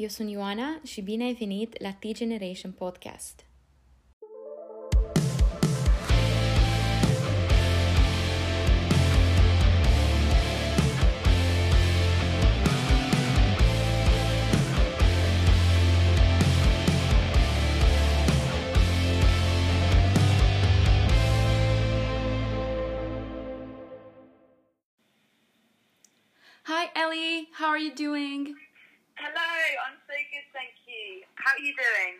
Io sono Ioana și bine ai venit la T-Generation Podcast. Hi Ellie, how are you doing? Hello, I'm so good, thank you. How are you doing?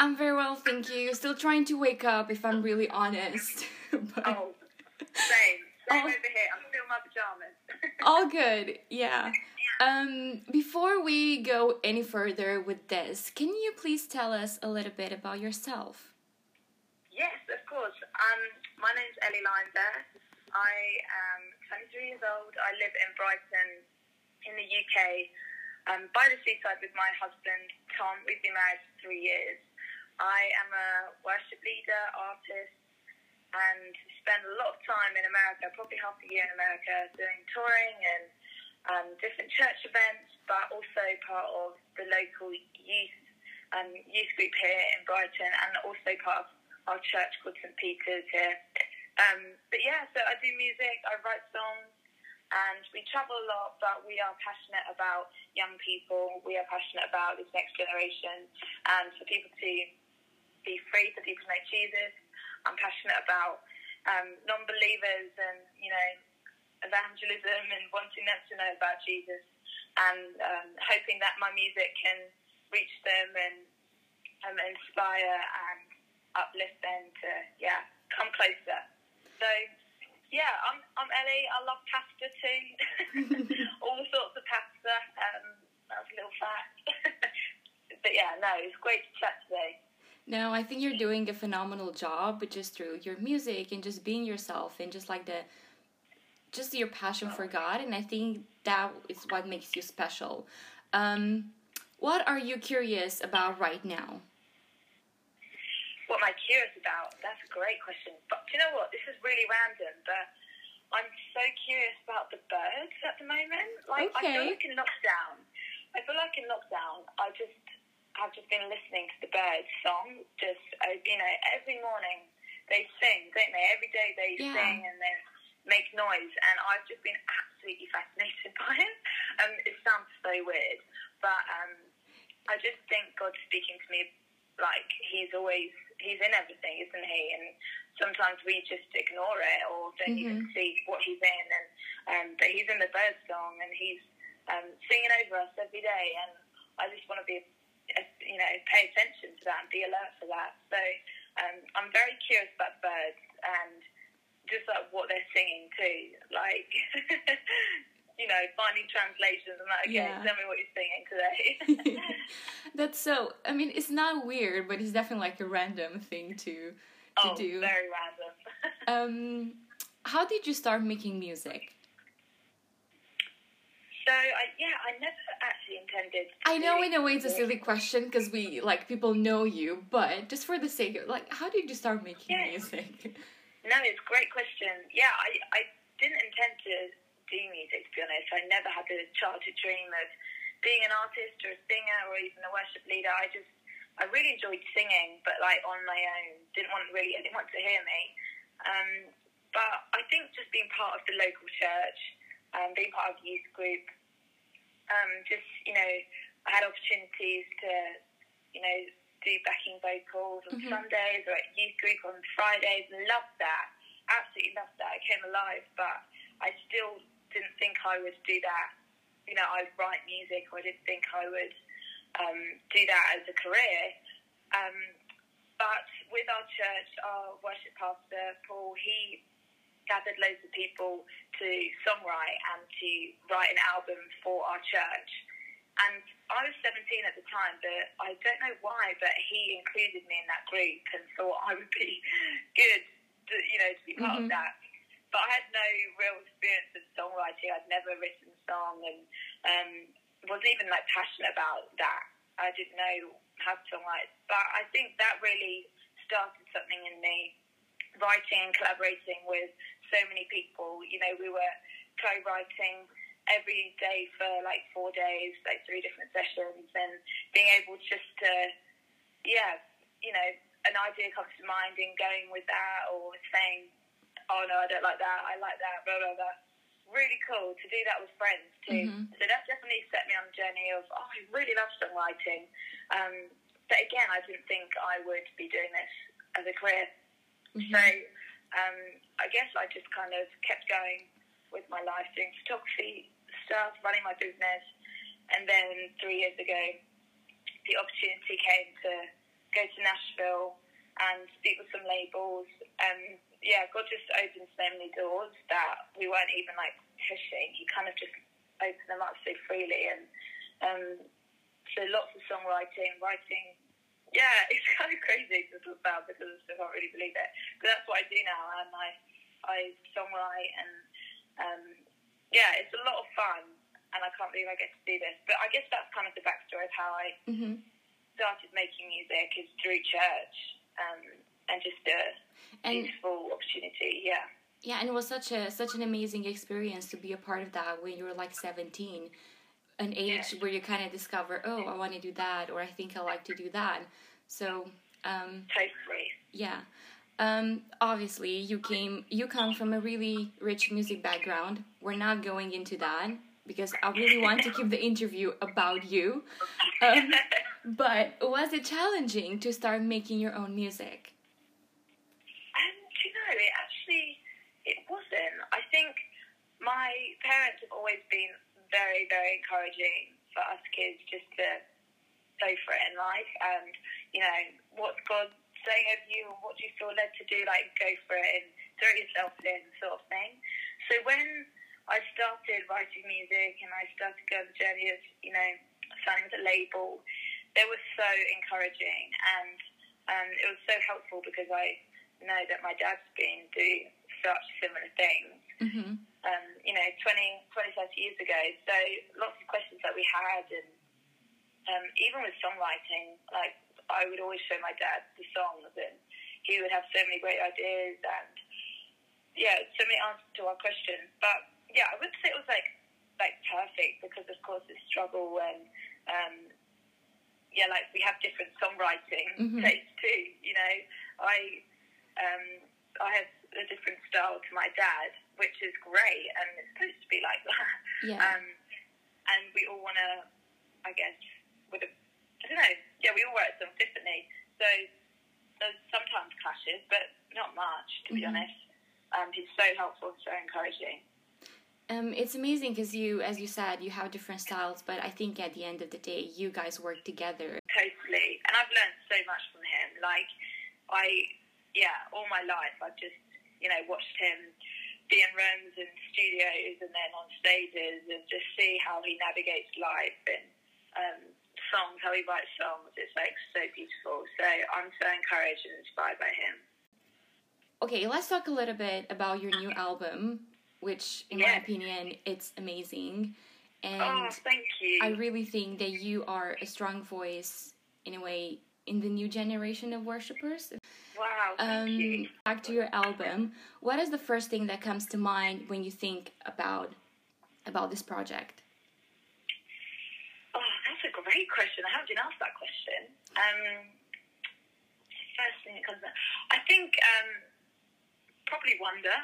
I'm very well, thank you. Still trying to wake up if I'm really honest. but Oh, same. Same Oh. over here. I'm still in my pajamas. all good. Yeah. Um before we go any further with this, can you please tell us a little bit about yourself? yes, of course. Um, my name's Ellie Limebear. I am 23 years old. I live in Brighton in the UK um, by the seaside with my husband, Tom. We've been married for three years. I am a worship leader, artist, and spend a lot of time in America, probably half a year in America, doing touring and um, different church events, but also part of the local youth um, youth group here in Brighton, and also part of our church called St Peter's here. Um, but yeah, so I do music, I write songs, and we travel a lot, but we are passionate about young people. We are passionate about this next generation, and for people to be free, for people to Jesus. I'm passionate about um, non-believers and you know evangelism and wanting them to know about Jesus, and um, hoping that my music can reach them and um, inspire and uplift them to yeah come closer. So yeah, I'm I'm Ellie. I love pasta too, all sorts of pasta. Um, that's a little fact. but yeah, no, it's great to chat today. No, I think you're doing a phenomenal job just through your music and just being yourself and just like the just your passion for God and I think that is what makes you special. Um what are you curious about right now? Am I curious about? That's a great question. But do you know what? This is really random, but I'm so curious about the birds at the moment. Like I feel like in lockdown, I feel like in lockdown, I just I've just been listening to the birds song. Just uh, you know, every morning they sing, don't they? Every day they Yeah. sing and they make noise, and I've just been absolutely fascinated by it. Um, it sounds so weird, but um, I just think God's speaking to me like He's always He's in everything, isn't He? And sometimes we just ignore it or don't even see what He's in. And um, but He's in the bird song, and He's um, singing over us every day. And I just want to be, uh, you know, pay attention to that and be alert for that. So um, I'm very curious about birds and just like what they're singing too, like. Know, finding translations and that. Okay, Yeah. tell me what you're singing today. That's so I mean it's not weird but it's definitely like a random thing to to oh, do. very random. Um how did you start making music? So I, yeah, I never actually intended. To I know in a way it's a silly question because we like people know you, but just for the sake of like, how did you start making Yeah. music? No, it's a great question. Yeah, I, I didn't intend to do music, to be honest. I never had the childhood dream of being an artist or a singer or even a worship leader. I just, I really enjoyed singing, but like on my own. Didn't want really, I didn't want to hear me. Um, but I think just being part of the local church, um, being part of a youth group, um, just, you know, I had opportunities to, you know, do backing vocals on Mhm. Sundays or at youth group on Fridays. Loved that. Absolutely loved that. I came alive, but I still didn't think I would do that. You know, I'd write music or I didn't think I would um, do that as a career. Um, but with our church, our worship pastor, Paul, he gathered loads of people to songwrite and to write an album for our church. And I was 17 at the time, but I don't know why, but he included me in that group and thought I would be good, to, you know, to be part Mhm. of that. But I had no real experience of songwriting. I'd never written a song and um, wasn't even like passionate about that. I didn't know how to songwrite. But I think that really started something in me, writing and collaborating with so many people. You know, we were co-writing every day for like four days, like three different sessions, and being able just to, yeah, you know, an idea comes to mind and going with that or saying, oh no, I don't like that, I like that, blah, blah, blah. Really cool to do that with friends too. Mhm. So that definitely set me on a journey of, oh, I really love songwriting. Um, but again, I didn't think I would be doing this as a career. Mhm. So um, I guess I just kind of kept going with my life, doing photography stuff, running my business. And then three years ago, the opportunity came to go to Nashville and speak with some labels. And yeah, God just opened so many doors that we weren't even like pushing. He kind of just opened them up so freely. And um, so lots of songwriting, writing yeah, it's kind of crazy to talk about because I still can't really believe it. But that's what I do now, and I I songwrite, and um, yeah, it's a lot of fun, and I can't believe I get to do this. But I guess that's kind of the backstory of how I Mhm. started making music is through church, um, and just a And beautiful opportunity. Yeah, yeah, and it was such a such an amazing experience to be a part of that when you were like 17, an age Yeah. where you kind of discover, oh, I want to do that, or I think I like to do that. So, um, totally. yeah. Um, obviously, you came, you come from a really rich music background. We're not going into that because I really want to keep the interview about you. Um, but was it challenging to start making your own music? Um, do you know, it actually, it wasn't. I think my parents have always been very, very encouraging for us kids just to go for it in life. And, you know, what's God saying of you and what do you feel led to do, like go for it and throw yourself in sort of thing. So when I started writing music and I started going the journey of, you know, signing a label, they were so encouraging. And um, it was so helpful because I know that my dad's been doing such similar things, Mm-hmm. um, you know, 20, 20, 30 years ago. So lots of questions that we had and um, even with songwriting, like I would always show my dad the songs and he would have so many great ideas and yeah, so many answers to our questions. But yeah, I wouldn't say it was like like perfect because of course it's struggle and um, yeah, like we have different songwriting Mhm. tastes too. You know, I um, I have a different style to my dad, which is great and it's supposed to be like that. Yeah. Um, and we all want to, I guess, with a, I don't know, yeah, we all write songs differently. So there's sometimes clashes, but not much, to be Mhm. honest. Um, he's so helpful, so encouraging. Um, it's amazing because you, as you said, you have different styles, but I think at the end of the day, you guys work together. Totally. And I've learned so much from him. Like, I, yeah, all my life, I've just, you know, watched him be in rooms and studios and then on stages and just see how he navigates life and um, songs, how he writes songs. It's like so beautiful. So I'm so encouraged and inspired by him. Okay, let's talk a little bit about your new album, which, in my opinion, it's amazing. And oh, thank you. I really think that you are a strong voice, in a way, in the new generation of worshippers. Wow, thank you. Um, back to your album, what is the first thing that comes to mind when you think about about this project? Oh, that's a great question. I haven't been asked that question. Um, first thing that comes to I think um, probably Wonder.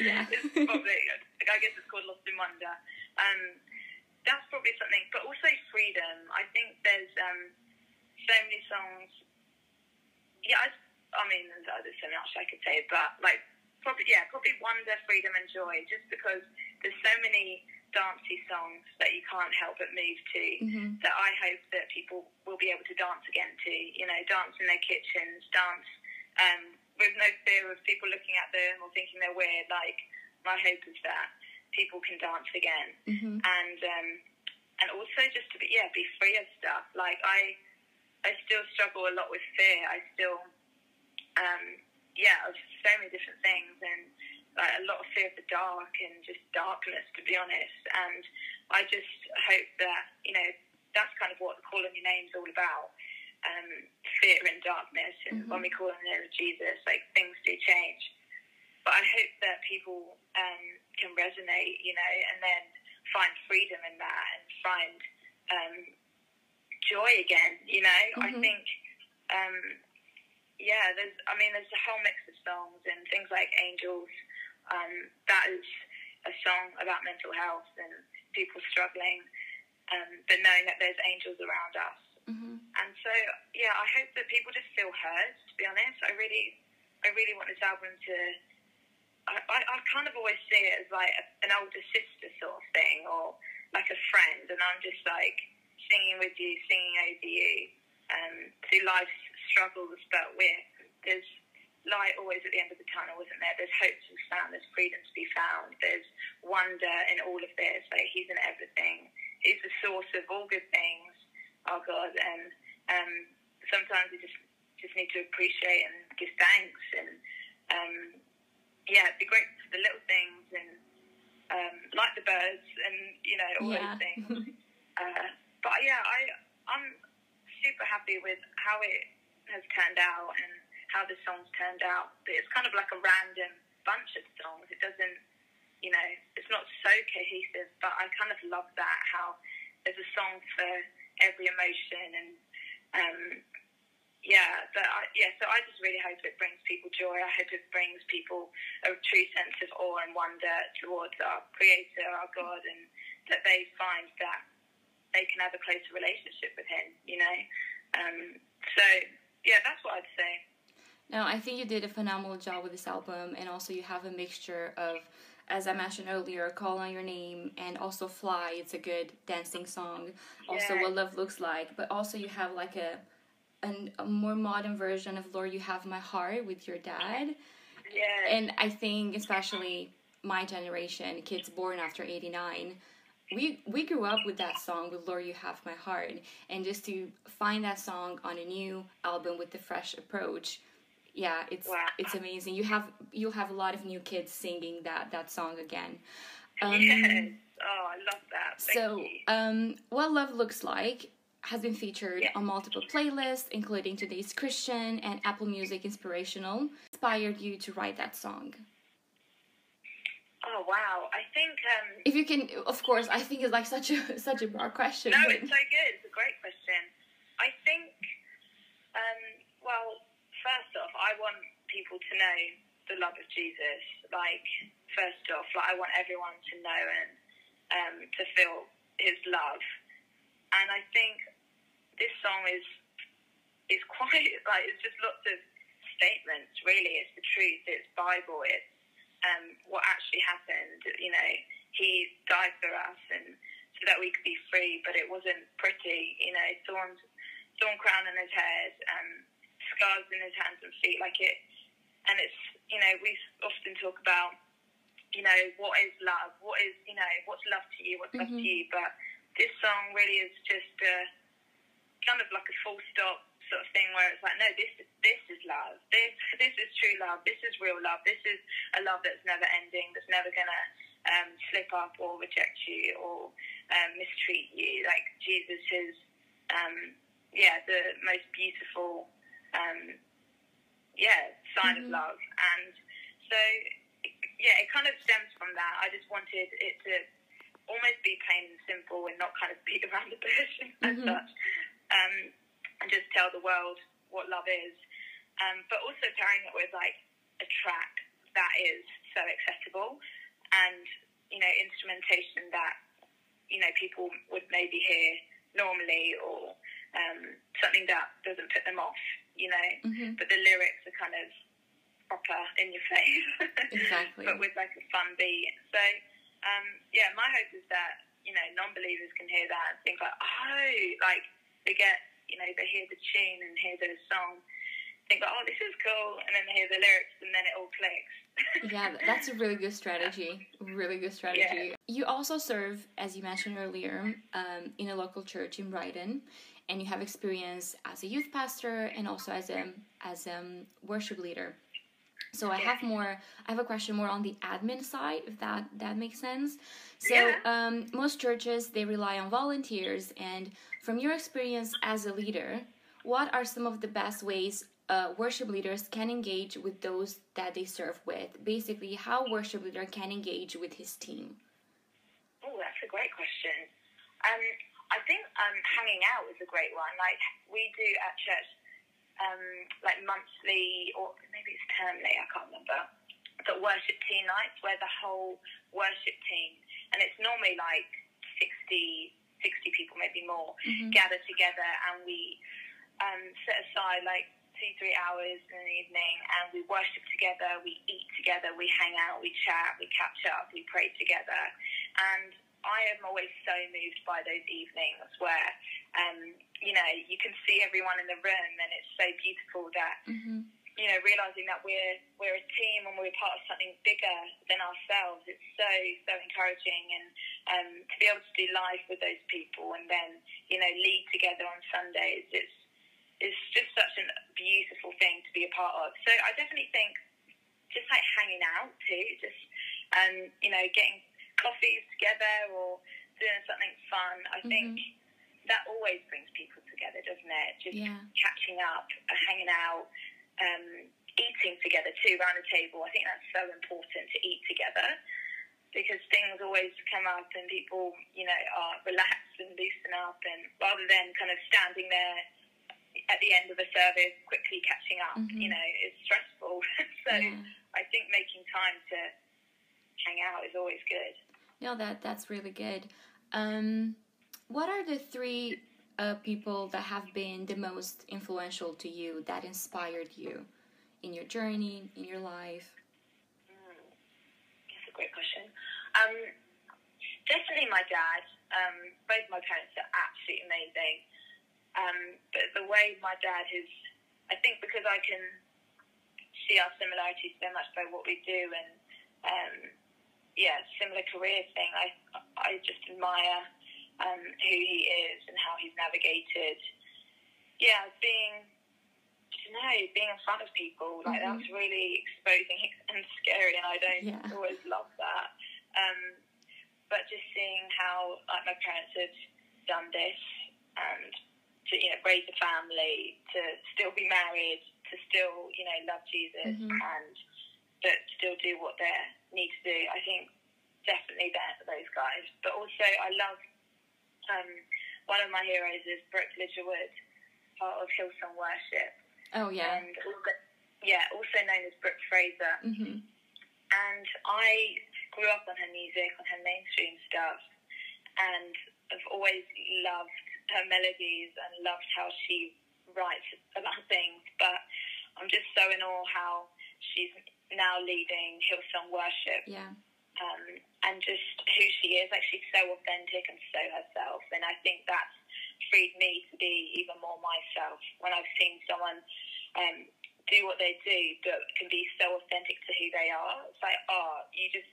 Yeah. it's probably, I guess it's called Lost in Wonder. Um, that's probably something, but also freedom. I think there's um, so many songs. Yeah, I, I mean, there's so much I could say, but like probably yeah, probably Wonder, Freedom, and Joy, just because there's so many dancey songs that you can't help but move to hmm that I hope that people will be able to dance again to. You know, dance in their kitchens, dance um, with no fear of people looking at them or thinking they're weird. Like my hope is that people can dance again, hmm and um, and also just to be yeah be free of stuff. Like I I still struggle a lot with fear. I still um, yeah of so many different things and like a lot of fear of the dark and just darkness to be honest. And I just hope that you know that's kind of what the call on your name is all about. Um, fear and darkness, and Mhm. when we call on the name of Jesus, like things do change. But I hope that people um, can resonate, you know, and then find freedom in that and find, um, joy again. You know, I Mhm. think, um, yeah, there's. I mean, there's a whole mix of songs and things like Angels. Um, that is a song about mental health and people struggling, um, but knowing that there's angels around us. hmm And so, yeah, I hope that people just feel heard. To be honest, I really, I really want this album to. I, I, I kind of always see it as like a, an older sister sort of thing, or like a friend, and I'm just like singing with you, singing over you, um, through life's struggles. But we're there's light always at the end of the tunnel, isn't there? There's hope to be found. There's freedom to be found. There's wonder in all of this. Like He's in everything. He's the source of all good things. Our God, and um, sometimes we just just need to appreciate and give thanks and um, yeah, be grateful for the little things and um, like the birds and you know all Yeah. those things. Uh, but yeah, I I'm super happy with how it has turned out and how the songs turned out. But it's kind of like a random bunch of songs. It doesn't, you know, it's not so cohesive. But I kind of love that how there's a song for every emotion and um, yeah, but I, yeah. So I just really hope it brings people joy. I hope it brings people a true sense of awe and wonder towards our Creator, our God, and that they find that they can have a closer relationship with Him. You know. Um, so yeah, that's what I'd say. No, I think you did a phenomenal job with this album, and also you have a mixture of, as I mentioned earlier, "Call on Your Name" and also "Fly." It's a good dancing song. Also, Yeah. "What Love Looks Like," but also you have like a, an, a more modern version of "Lord, You Have My Heart" with your dad. Yeah. And I think especially my generation, kids born after '89, we we grew up with that song with "Lord, You Have My Heart," and just to find that song on a new album with the fresh approach, yeah, it's Wow. it's amazing. You have you'll have a lot of new kids singing that that song again. Um, yes. Oh, I love that. Thank So, um, what love looks like has been featured on multiple playlists, including today's Christian and Apple Music Inspirational. Inspired you to write that song? Oh wow. I think. Um, If you can, of course, I think it's like such a such a broad question. No, but- it's so good. It's a great question. I think, um, well, first off, I want people to know the love of Jesus. Like, first off, like I want everyone to know and um, to feel His love. And I think this song is is quite like it's just lots of statements. Really, it's the truth. It's Bible. It's um, what actually happened. You know, He died for us and so that we could be free, but it wasn't pretty, you know, thorns, thorn crown in his head, um, scars in his hands and feet, like it, and it's, you know, we often talk about, you know, what is love, what is, you know, what's love to you, what's love to Mhm. you, but this song really is just uh, kind of like a full stop sort of thing where it's like, no, this is this is love, this this is true love, this is real love, this is a love that's never ending, that's never gonna um, slip up or reject you or um, mistreat you. Like Jesus is, um, yeah, the most beautiful, um, yeah, sign Mhm. of love. And so, yeah, it kind of stems from that. I just wanted it to almost be plain and simple and not kind of beat around the bush as Mhm. such, um, and just tell the world what love is. Um, but also pairing it with like a track that is so accessible and you know instrumentation that you know people would maybe hear normally or um, something that doesn't put them off you know Mhm. but the lyrics are kind of proper in your face Exactly. but with like a fun beat so um, yeah my hope is that you know non-believers can hear that and think like oh like they get you know they hear the tune and hear the song think oh this is cool and then they hear the lyrics and then it all clicks yeah, that's a really good strategy. Really good strategy. You also serve, as you mentioned earlier, um, in a local church in Brighton, and you have experience as a youth pastor and also as a as a worship leader. So I have more. I have a question more on the admin side, if that that makes sense. So Yeah. um, most churches they rely on volunteers, and from your experience as a leader, what are some of the best ways uh, worship leaders can engage with those that they serve with? Basically, how worship leader can engage with his team. Oh, that's a great question. Um, I I think um, hanging out is a great one. Like we do at church, um, like monthly or maybe it's termly. I can't remember. But worship team nights where the whole worship team, and it's normally like 60, 60 people, maybe more, Mhm. gather together and we um, set aside like two, three hours in the evening and we worship together, we eat together, we hang out, we chat, we catch up, we pray together. And I am always so moved by those evenings where, um, you know, you can see everyone in the room and it's so beautiful that hmm you know, realizing that we're we're a team and we're part of something bigger than ourselves. It's so so encouraging, and um, to be able to do life with those people, and then you know lead together on Sundays. It's it's just such a beautiful thing to be a part of. So I definitely think just like hanging out too, just um, you know, getting coffees together or doing something fun. I think that always brings people together, doesn't it? Just Yeah. catching up, uh, hanging out, um, eating together too around the table. I think that's so important to eat together because things always come up and people, you know, are relaxed and loosen up, and rather than kind of standing there at the end of a service quickly catching up, Mhm. you know, it's stressful. so Yeah. I think making time to hang out is always good. No, that that's really good. Um, what are the three uh, people that have been the most influential to you that inspired you in your journey in your life? That's a great question. Um, definitely my dad. Um, both my parents are absolutely amazing. Um, but the way my dad is, I think because I can see our similarities so much by what we do and, um, yeah, similar career thing, I, I just admire um, who he is and how he's navigated. Yeah, being, I don't know, being in front of people, like Mhm. that's really exposing and scary, and I don't Yeah. always love that. Um, but just seeing how like my parents had done this and to you know raise a family, to still be married, to still you know love Jesus Mhm. and but still do what they need to do. I think definitely that for those guys. But also I love um, one of my heroes is Brooke Ligertwood, part of Hillsong Worship, Oh yeah. and also, yeah, also known as Brooke Fraser hmm and I grew up on her music, on her mainstream stuff, and I've always loved her melodies and loved how she writes about things. But I'm just so in awe how she's now leading Hillsong Worship Yeah. um, and just who she is. Like she's so authentic and so herself, and I think that's freed me to be even more myself when I've seen someone um, do what they do, but can be so authentic to who they are. It's like, oh, you just,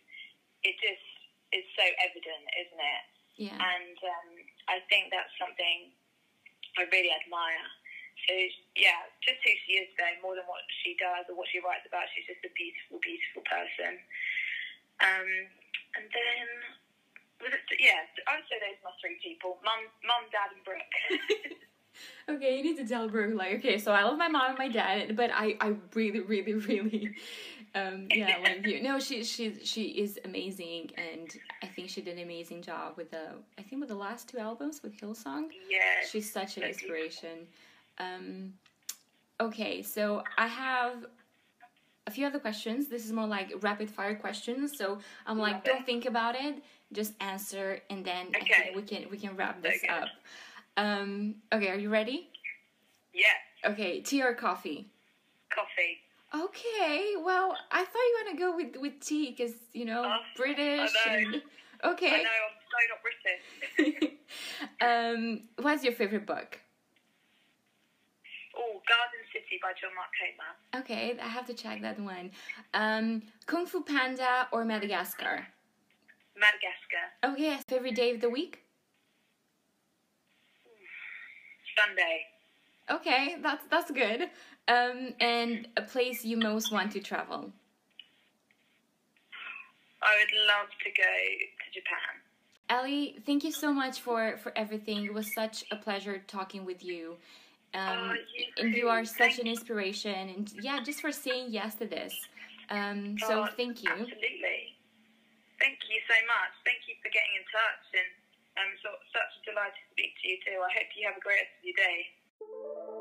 it just is so evident, isn't it? Yeah. And um, I think that's something I really admire. So yeah, just who she is though, more than what she does or what she writes about. She's just a beautiful, beautiful person. Um, and then, was it, yeah, I'd say those are my three people: mum, mum, dad, and Brooke. Okay, you need to tell Brooke like, okay, so I love my mom and my dad, but I, I really, really, really, um, yeah, like you. No, she, she, she is amazing, and I think she did an amazing job with the, I think with the last two albums with Hillsong. yeah, She's such an inspiration. you. Um, okay, so I have a few other questions. This is more like rapid fire questions. So I'm like, Love don't think about it, just answer, and then Okay. we can we can wrap this Okay. up. Um, okay, are you ready? yeah, Okay, tea or coffee? coffee. Okay, well, I thought you were gonna go with with tea because you know Oh, British. I know. And, I know I'm so not British. um, what's your favorite book? Oh, Garden City by John Mark Comer. Okay, I have to check that one. Um, Kung Fu Panda or Madagascar? Madagascar. Okay, favorite day of the week? Sunday. Okay, that's that's good. Um, and a place you most want to travel? I would love to go to Japan. Ellie, thank you so much for for everything. It was such a pleasure talking with you. Um, Oh, and you are such an inspiration, and yeah, just for saying yes to this. Um, so Oh, thank you. Absolutely. Thank you so much. Thank you for getting in touch and Um, so such a delight to speak to you too. I hope you have a great rest of your day.